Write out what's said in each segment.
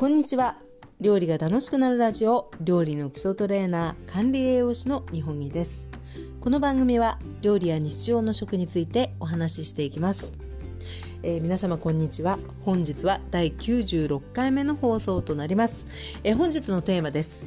こんにちは。料理が楽しくなるラジオ料理の基礎トレーナー管理栄養士の日本木です。この番組は料理や日常の食についてお話ししていきます。えー、皆様こんにちは。本日は第96回目の放送となります、えー、本日のテーマです。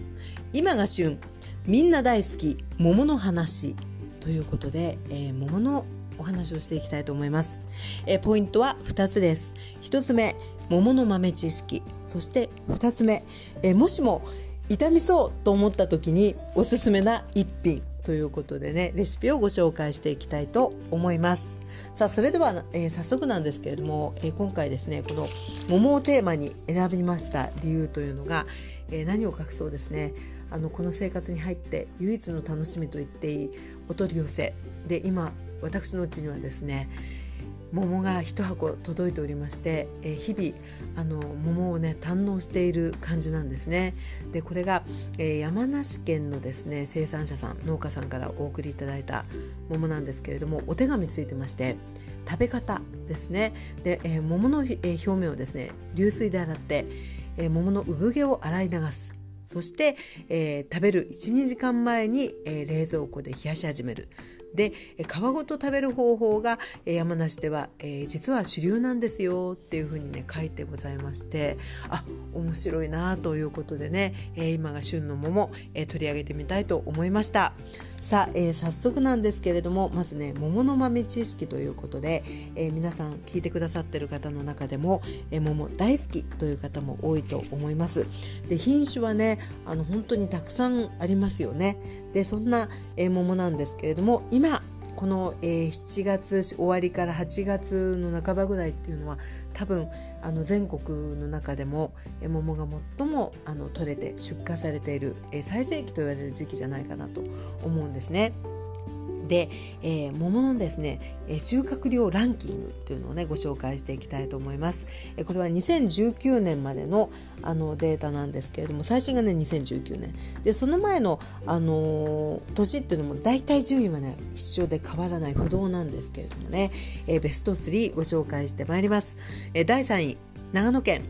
今が旬みんな大好き桃の話ということで、えー、桃のお話をしていきたいと思います、えポイントは2つです。1つ目桃の豆知識。そして2つ目、えもしも傷みそうと思った時におすすめな一品ということでねレシピをご紹介していきたいと思います。さあそれでは、えー、早速なんですけれども、えー、今回ですねこの桃をテーマに選びました理由というのが、えー、何を隠そうですね。あのこの生活に入って唯一の楽しみと言っていいお取り寄せ。で今私のうちにはですね桃が1箱届いておりまして、え、日々あの桃をね堪能している感じなんですね。でこれが、え、山梨県のですね生産者さん農家さんからお送りいただいた桃なんですけれどもお手紙ついてまして食べ方ですね。で、え、桃の、え、表面をですね流水で洗って、え、桃の産毛を洗い流す。そして、えー、食べる12時間前に、えー、冷蔵庫で冷やし始める。で皮ごと食べる方法が山梨では、えー、実は主流なんですよっていうふうにね書いてございましてあ面白いなということでね、えー、今が旬の桃、えー、取り上げてみたいと思いました。さあ、えー、早速なんですけれどもまずね桃の豆知識ということで、え皆さん聞いてくださってる方の中でも、え桃大好きという方も多いと思います。で品種はねあの本当にたくさんありますよね。でそんな、え桃なんですけれども今この、えー、7月終わりから8月の半ばぐらいっていうのは多分あの全国の中でも、え、桃が最もあの取れて出荷されている、えー、最盛期と言われる時期じゃないかなと思うんですね。で、えー、桃のですね、え収穫量ランキングというのをねご紹介していきたいと思います。えこれは2019年までのあのデータなんですけれども最新がね2019年でその前の、あのー、年っていうのも大体順位はね一緒で変わらない不動なんですけれどもね、え、ベスト3ご紹介してまいります。え、第3位長野県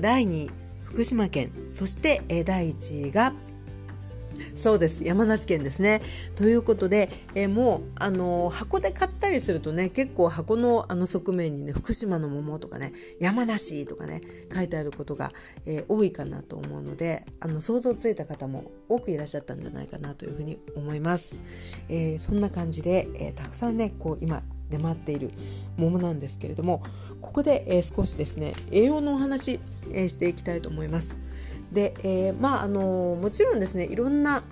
第2位福島県そして、え、第1位がそうです山梨県ですね。ということで、えー、もうあの箱で買ったりするとね結構箱のあの側面にね福島の桃とかね山梨とかね書いてあることが、えー、多いかなと思うのであの想像ついた方も多くいらっしゃったんじゃないかなというふうに思います。え、そんな感じで、えたくさんねこう今出回っている桃なんですけれどもここで、え少しですね栄養のお話、えしていきたいと思います。で、えー、まああのもちろんですねいろんな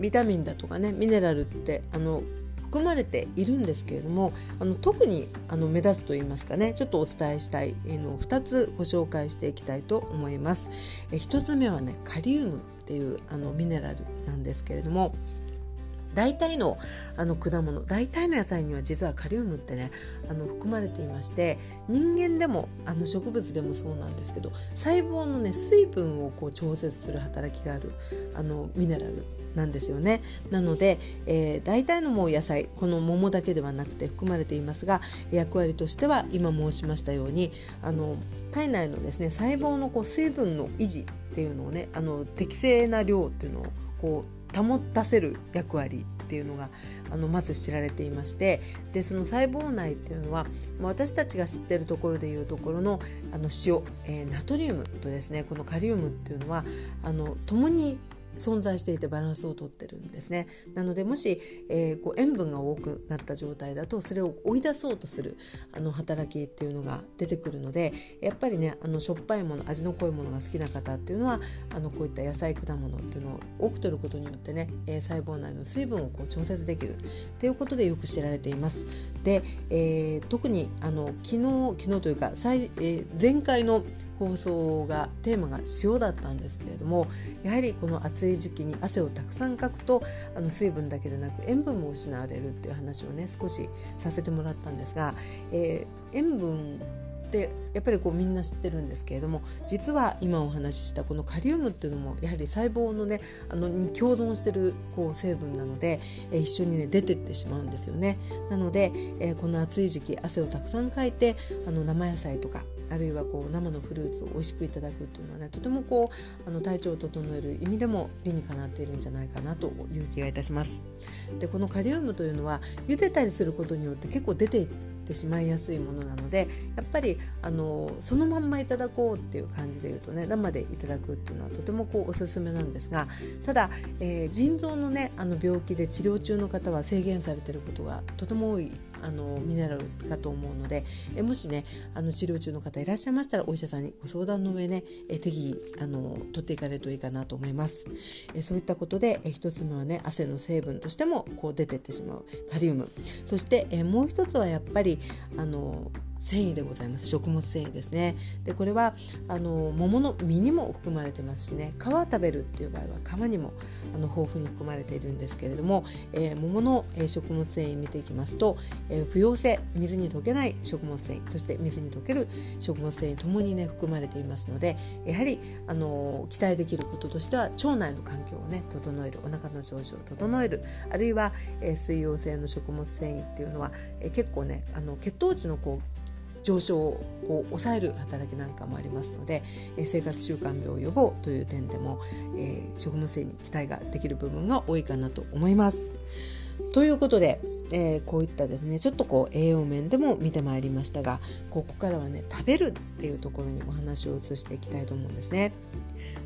ビタミンだとかねミネラルってあの含まれているんですけれどもあの特にあの目立つと言いますかねちょっとお伝えしたいのを2つご紹介していきたいと思います。え1つ目はねカリウムっていうあのミネラルなんですけれども大体のあの果物大体の野菜には実はカリウムってねあの含まれていまして人間でもあの植物でもそうなんですけど細胞のね水分をこう調節する働きがあるあのミネラルなんですよね。なので、えー、大体のもう野菜この桃だけではなくて含まれていますが役割としては今申しましたようにあの体内のですね細胞のこう水分の維持っていうのをねあの適正な量っていうのをこう保たせる役割っていうのがあのまず知られていましてでその細胞内っていうのは私たちが知ってるところでいうところのあの塩、えー、ナトリウムとですねこのカリウムっていうのはあの共に存在していてバランスをとってるんですねなのでもし、えー、こう塩分が多くなった状態だとそれを追い出そうとするあの働きっていうのが出てくるのでやっぱりねあのしょっぱいもの味の濃いものが好きな方っていうのはあのこういった野菜果物っていうのを多く摂ることによってね、えー、細胞内の水分をこう調節できるっていうことでよく知られています。で、えー、特にあの昨日昨日というか最、えー、前回の放送がテーマが塩だったんですけれどもやはりこの暑暑い時期に汗をたくさんかくとあの水分だけでなく塩分も失われるっていう話をね少しさせてもらったんですが、えー、塩分ってやっぱりこうみんな知ってるんですけれども実は今お話ししたこのカリウムっていうのもやはり細胞のねあのに共存してるこう成分なので、え、一緒にね出てってしまうんですよね。なので、えー、この暑い時期汗をたくさんかいてあの生野菜とかあるいはこう生のフルーツを美味しくいただくというのはねとてもこうあの体調を整える意味でも理にかなっているんじゃないかなという気がいたします。でこのカリウムというのは茹でたりすることによって結構出てってしまいやすいものなのでやっぱりあのそのまんまいただこうっていう感じで言うとね生でいただくっていうのはとてもこうおすすめなんですがただ、えー、腎臓のねあの病気で治療中の方は制限されてることがとても多いあのミネラルかと思うのでえもしねあの治療中の方いらっしゃいましたらお医者さんにご相談の上ねえ適宜あの取っていかれるといいかなと思います。えそういったことでえ1つ目はね汗の成分としてもこう出てってしまう。カリウム。そしてえもう一つはやっぱりあの繊維でございます。食物繊維ですね。でこれはあの桃の実にも含まれてますしね。皮食べるっていう場合は皮にもあの豊富に含まれているんですけれども、えー、桃の、え、食物繊維見ていきますと、えー、不溶性水に溶けない食物繊維そして水に溶ける食物繊維ともにね含まれていますのでやはりあの期待できることとしては腸内の環境をね整えるお腹の調子を整えるあるいは、えー、水溶性の食物繊維っていうのは、えー、結構ねあの血糖値のこう上昇を抑える働きなんかもありますので、え生活習慣病予防という点でも、えー、食物繊維に期待ができる部分が多いかなと思います。ということで、えー、こういったですねちょっとこう栄養面でも見てまいりましたがここからはね食べるっていうところにお話を移していきたいと思うんですね。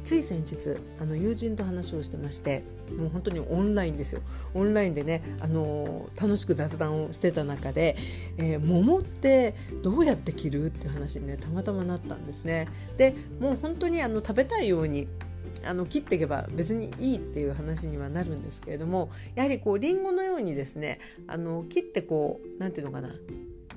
つい先日あの友人と話をしてましてもう本当にオンラインですよオンラインでねあの楽しく雑談をしてた中で、えー、桃ってどうやって切るっていう話にねたまたまなったんですね。でもう本当にあの食べたいようにあの切っていけば別にいいっていう話にはなるんですけれどもやはりこうりんごのようにですねあの切ってこう何て言うのかな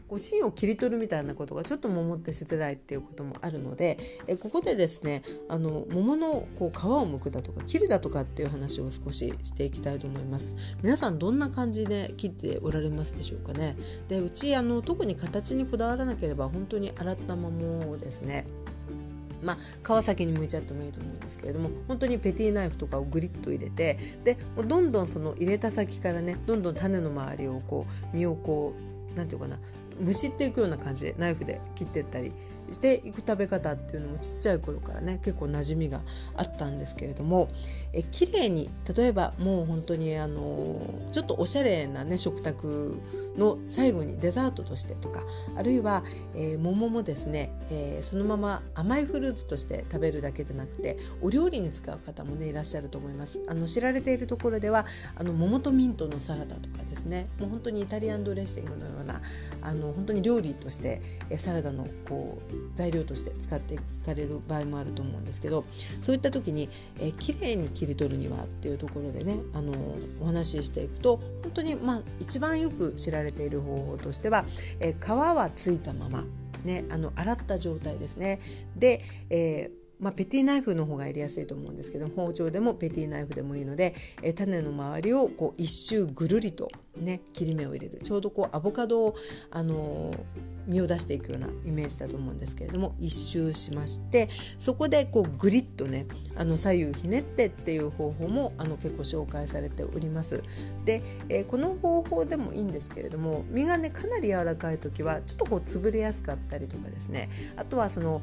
こう芯を切り取るみたいなことがちょっと桃ってしづらいっていうこともあるのでえここでですねあの桃のこう皮を剥くだとか切るだとかっていう話を少ししていきたいと思います。皆さんどんな感じで切っておられますでしょうかね。でうちあの特に形にこだわらなければ本当に洗った桃をですねまあ、川崎に向いちゃってもいいと思うんですけれども本当にペティナイフとかをグリッと入れてでどんどんその入れた先からねどんどん種の周りをこう身をこう何て言うかなむしっていくような感じでナイフで切ってったりしていく食べ方っていうのもちっちゃい頃からね結構馴染みがあったんですけれどもえ綺麗に例えばもう本当にあのちょっとおしゃれなね食卓の最後にデザートとしてとかあるいは、えー、桃もですね、えー、そのまま甘いフルーツとして食べるだけでなくてお料理に使う方もねいらっしゃると思います。あの知られているところではあの桃とミントのサラダとかですねもう本当にイタリアンドレッシングのようなあの本当に料理としてサラダのこう材料として使っていかれる場合もあると思うんですけどそういった時に、えー、綺麗に切り取るにはっていうところでねあのお話ししていくと本当にまあ一番よく知られている方法としては、えー、皮はついたままね、あの洗った状態ですね。で、えーまあ、ペティナイフの方がやりやすいと思うんですけど包丁でもペティナイフでもいいので、え種の周りをこう一周ぐるりと、ね、切り目を入れる。ちょうどこうアボカドを、あのー、身を出していくようなイメージだと思うんですけれども一周しましてそこでこうグリッとねあの左右ひねってっていう方法もあの結構紹介されております。で、えー、この方法でもいいんですけれども身がねかなり柔らかい時はちょっとこう潰れやすかったりとかですねあとはその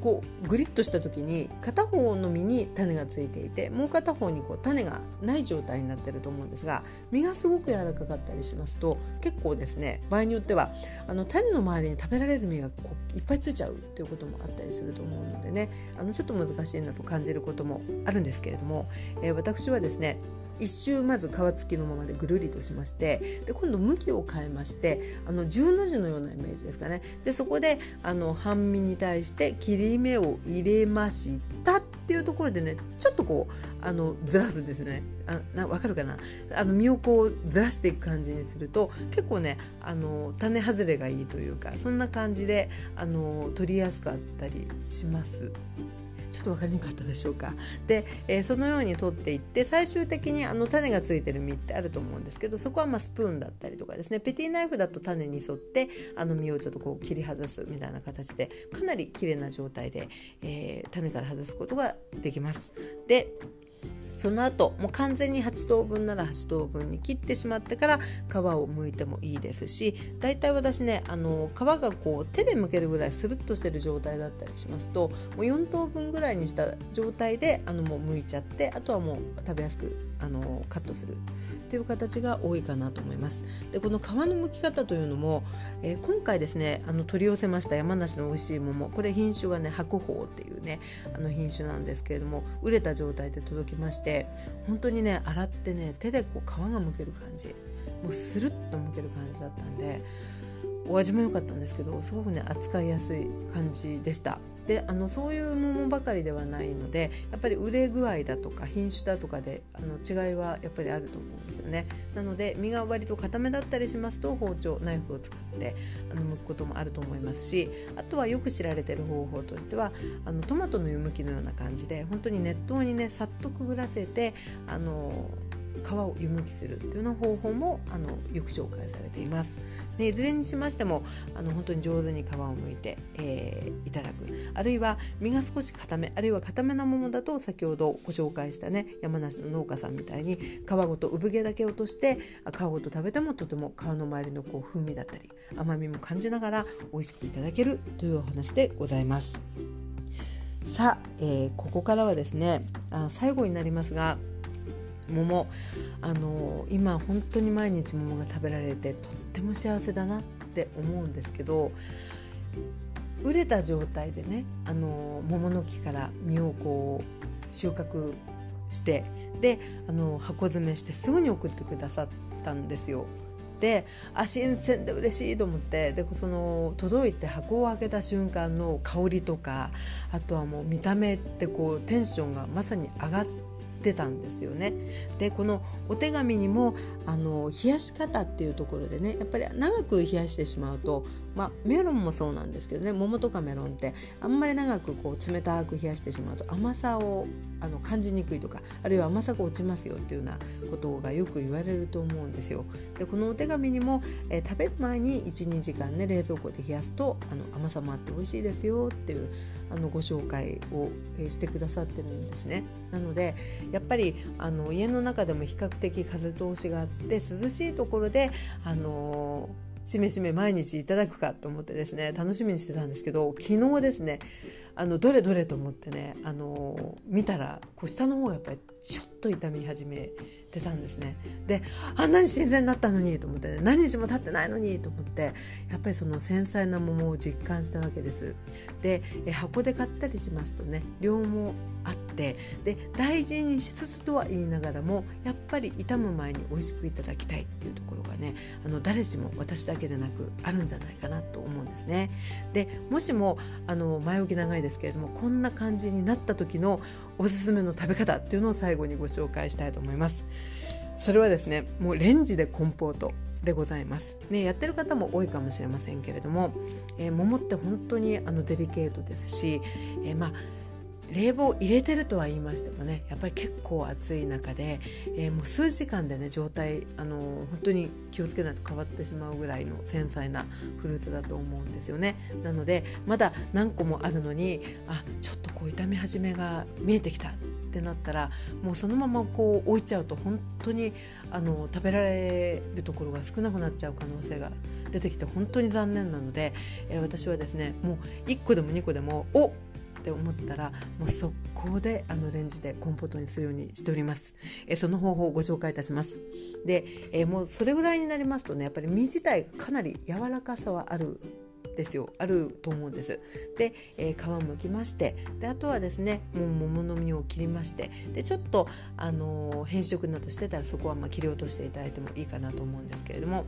こうグリッとした時に片方の実に種がついていてもう片方にこう種がない状態になってると思うんですが実がすごく柔らかかったりしますと結構ですね場合によってはあの種の周りに食べられる実がこういっぱいついちゃうっていうこともあったりすると思うのでねあのちょっと難しいなと感じることもあるんですけれども、えー、私はですね一周まず皮付きのままでぐるりとしましてで今度向きを変えましてあの十の字のようなイメージですかね。でそこであの半身に対して切り目を入れましたっていうところでねちょっとこうあのずらすんですね。あな分かるかな？あの身をこうずらしていく感じにすると結構ねあの種外れがいいというかそんな感じであの取りやすかったりします。ちょっと分かりにくかったでしょうかで、えー、そのように取っていって最終的にあの種がついてる実ってあると思うんですけどそこはまスプーンだったりとかですねペティナイフだと種に沿ってあの実をちょっとこう切り外すみたいな形でかなり綺麗な状態で、えー、種から外すことができます。でその後もう完全に8等分なら8等分に切ってしまってから皮を剥いてもいいですし大体私ねあの皮がこう手で剥けるぐらいスルッとしてる状態だったりしますともう4等分ぐらいにした状態であのもう剥いちゃってあとはもう食べやすくあのカットするという形が多いかなと思います。でこの皮の剥き方というのも、えー、今回ですねあの取り寄せました山梨の美味しい桃これ品種がね白鳳っていうねあの品種なんですけれども熟れた状態で届きまして本当にね洗ってね手でこう皮がむける感じもうスルッとむける感じだったんでお味も良かったんですけどすごくね扱いやすい感じでしたであのそういう桃ばかりではないのでやっぱり売れ具合だとか品種だとかであの違いはやっぱりあると思うんですよね。なので身が割と固めだったりしますと包丁ナイフを使ってあの剥くこともあると思いますしあとはよく知られてる方法としてはあのトマトの湯むきのような感じで本当に熱湯にねさっとくぐらせてあの皮を湯むきするというような方法もあのよく紹介されています。でいずれにしましてもあの本当に上手に皮をむいて、えー、いただくあるいは身が少し固めあるいは固めなものだと先ほどご紹介したね山梨の農家さんみたいに皮ごと産毛だけ落として皮ごと食べてもとても皮の周りのこう風味だったり甘みも感じながら美味しくいただけるというお話でございます。さあ、えー、ここからはですねあ最後になりますが桃あの今本当に毎日桃が食べられてとっても幸せだなって思うんですけど熟れた状態でねあの桃の木から実をこう収穫してであの箱詰めしてすぐに送ってくださったんですよ。であ新鮮で嬉しいと思ってでその届いて箱を開けた瞬間の香りとかあとはもう見た目ってこうテンションがまさに上がって。ってたんですよね。でこのお手紙にもあの冷やし方っていうところでねやっぱり長く冷やしてしまうと、まあ、メロンもそうなんですけどね桃とかメロンってあんまり長くこう冷たく冷やしてしまうと甘さをあの感じにくいとかあるいは甘さが落ちますよっていうようなことがよく言われると思うんですよ。でこのお手紙にも、えー、食べる前に12時間ね冷蔵庫で冷やすとあの甘さもあって美味しいですよっていうあのご紹介を、え、してくださってるんですね。なのでやっぱりあの家の中でも比較的風通しがあって涼しいところであのしめしめ毎日いただくかと思ってですね楽しみにしてたんですけど昨日ですねあのどれどれと思ってねあの見たらこう下の方がやっぱりちょっと痛み始めてたんですね。であんなに新鮮だったのにと思って、ね、何日も経ってないのにと思ってやっぱりその繊細な桃を実感したわけです。で箱で買ったりしますとね量もあてで大事にしつつとは言いながらもやっぱり傷む前に美味しくいただきたいっていうところがねあの誰しも私だけでなくあるんじゃないかなと思うんですね。でもしもあの前置き長いですけれどもこんな感じになった時のおすすめの食べ方っていうのを最後にご紹介したいと思います。それはですねもうレンジでコンポートでございます、ね、やってる方も多いかもしれませんけれども、えー、桃って本当にあのデリケートですし、えー、まあ冷房入れてるとは言いましてもねやっぱり結構暑い中で、えー、もう数時間でね状態あの本当に気をつけないと変わってしまうぐらいの繊細なフルーツだと思うんですよね。なのでまだ何個もあるのにあちょっとこう痛み始めが見えてきた。ってなったらもうそのままこう置いちゃうと本当にあの食べられるところが少なくなっちゃう可能性が出てきて本当に残念なので、えー、私はですねもう1個でも2個でもおって思ったらもう速攻であのレンジでコンポートにするようにしております。えその方法をご紹介いたします。で、えもうそれぐらいになりますとねやっぱり身自体がかなり柔らかさはあるですよあると思うんです。で、えー、皮むきましてであとはですねもう桃の実を切りましてでちょっと、あのー、変色などしてたらそこはま切り落としていただいてもいいかなと思うんですけれども。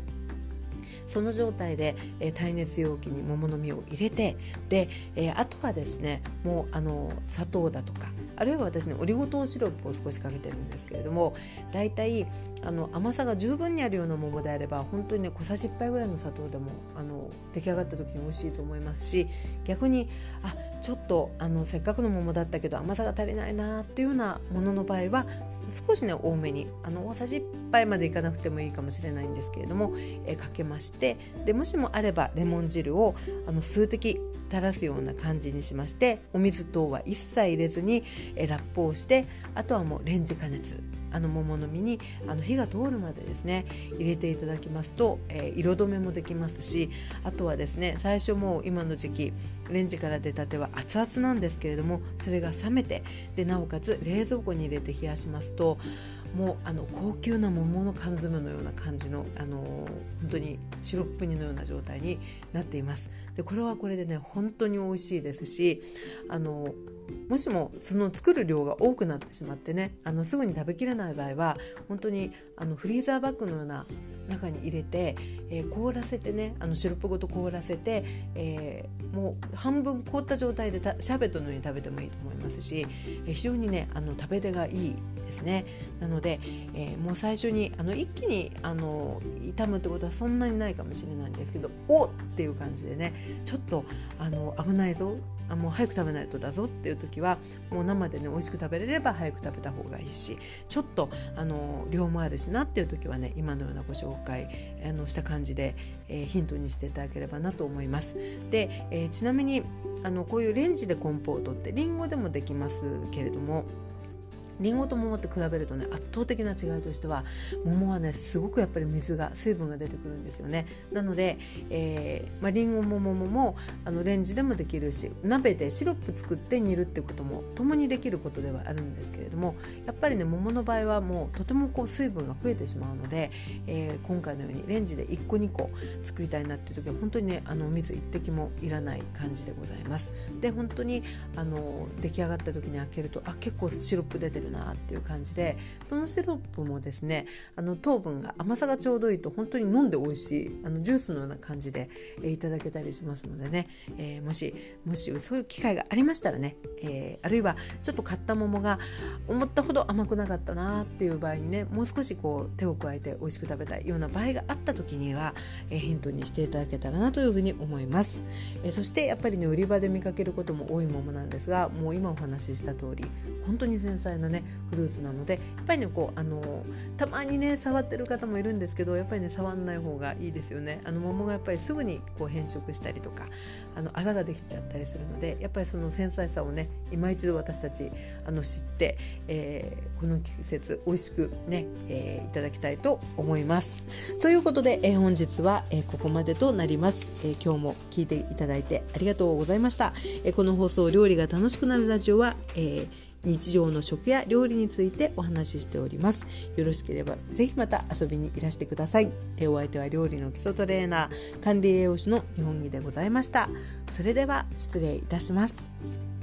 その状態で、えー、耐熱容器に桃の実を入れてで、えー、あとはですねもうあの砂糖だとかあるいは私ねオリゴ糖シロップを少しかけてるんですけれどもだいたいあの甘さが十分にあるような桃であれば本当にね小さじ1杯ぐらいの砂糖でもあの出来上がった時に美味しいと思いますし逆にあちょっとあのせっかくの桃だったけど甘さが足りないなっていうようなものの場合は少しね多めにあの大さじ1杯までいかなくてもいいかもしれないんですけれども、えかけましてでもしもあればレモン汁をあの数滴垂らすような感じにしましてお水等は一切入れずに、ラップをしてあとはもうレンジ加熱。あの桃の実にあの火が通るまでですね入れていただきますと、えー、色止めもできますしあとはですね最初もう今の時期レンジから出たては熱々なんですけれどもそれが冷めてでなおかつ冷蔵庫に入れて冷やしますともうあの高級な桃の缶詰のような感じのあの本当にシロップ煮のような状態になっています。でこれはこれでね本当に美味しいですしあのもしもその作る量が多くなってしまってねあのすぐに食べきれない場合は本当にあのフリーザーバッグのような中に入れて、えー、凍らせてねあのシロップごと凍らせて、えー、もう半分凍った状態でシャーベットのように食べてもいいと思いますし、えー、非常にねあの食べ手がいいですね。なので、えー、もう最初にあの一気にあの傷むってことはそんなにないかもしれないんですけどおっていう感じでねちょっとあの危ないぞあもう早く食べないとだぞっていう時はもう生でね美味しく食べれれば早く食べた方がいいしちょっとあの量もあるしなっていう時はね今のようなご紹介あのした感じで、えー、ヒントにしていただければなと思います。で、えー、ちなみにあのこういうレンジでコンポートってりんごでもできますけれどもりんごと桃って比べるとね圧倒的な違いとしては桃はねすごくやっぱり水が水分が出てくるんですよね。なので、えーまあ、りんごも桃もあのレンジでもできるし鍋でシロップ作って煮るってことも共にできることではあるんですけれどもやっぱりね桃の場合はもうとてもこう水分が増えてしまうので、えー、今回のようにレンジで1個2個作りたいなっていう時は本当にねあの水一滴もいらない感じでございます。で本当にあの出来上がった時に開けるとあ結構シロップ出てるなっていう感じでそのシロップもですねあの糖分が甘さがちょうどいいと本当に飲んで美味しいあのジュースのような感じで、えー、いただけたりしますのでね、えー、もしもしそういう機会がありましたらね、えー、あるいはちょっと買った桃が思ったほど甘くなかったなっていう場合にねもう少しこう手を加えて美味しく食べたいような場合があった時には、えー、ヒントにしていただけたらなというふうに思います、えー、そしてやっぱりね売り場で見かけることも多い桃なんですがもう今お話しした通り本当に繊細なねねフルーツなのでやっぱりねこうあのたまにね触ってる方もいるんですけどやっぱりね触んない方がいいですよねあの桃がやっぱりすぐにこう変色したりとかあのあざができちゃったりするのでやっぱりその繊細さをね今一度私たちあの知って、えー、この季節美味しくね、えー、いただきたいと思います。ということで、えー、本日は、えー、ここまでとなります、えー、今日も聞いていただいてありがとうございました。えー、この放送料理が楽しくなるラジオは、えー日常の食や料理についてお話ししております。よろしければぜひまた遊びにいらしてください。お相手は料理の基礎トレーナー管理栄養士の日本木でございました。それでは失礼いたします。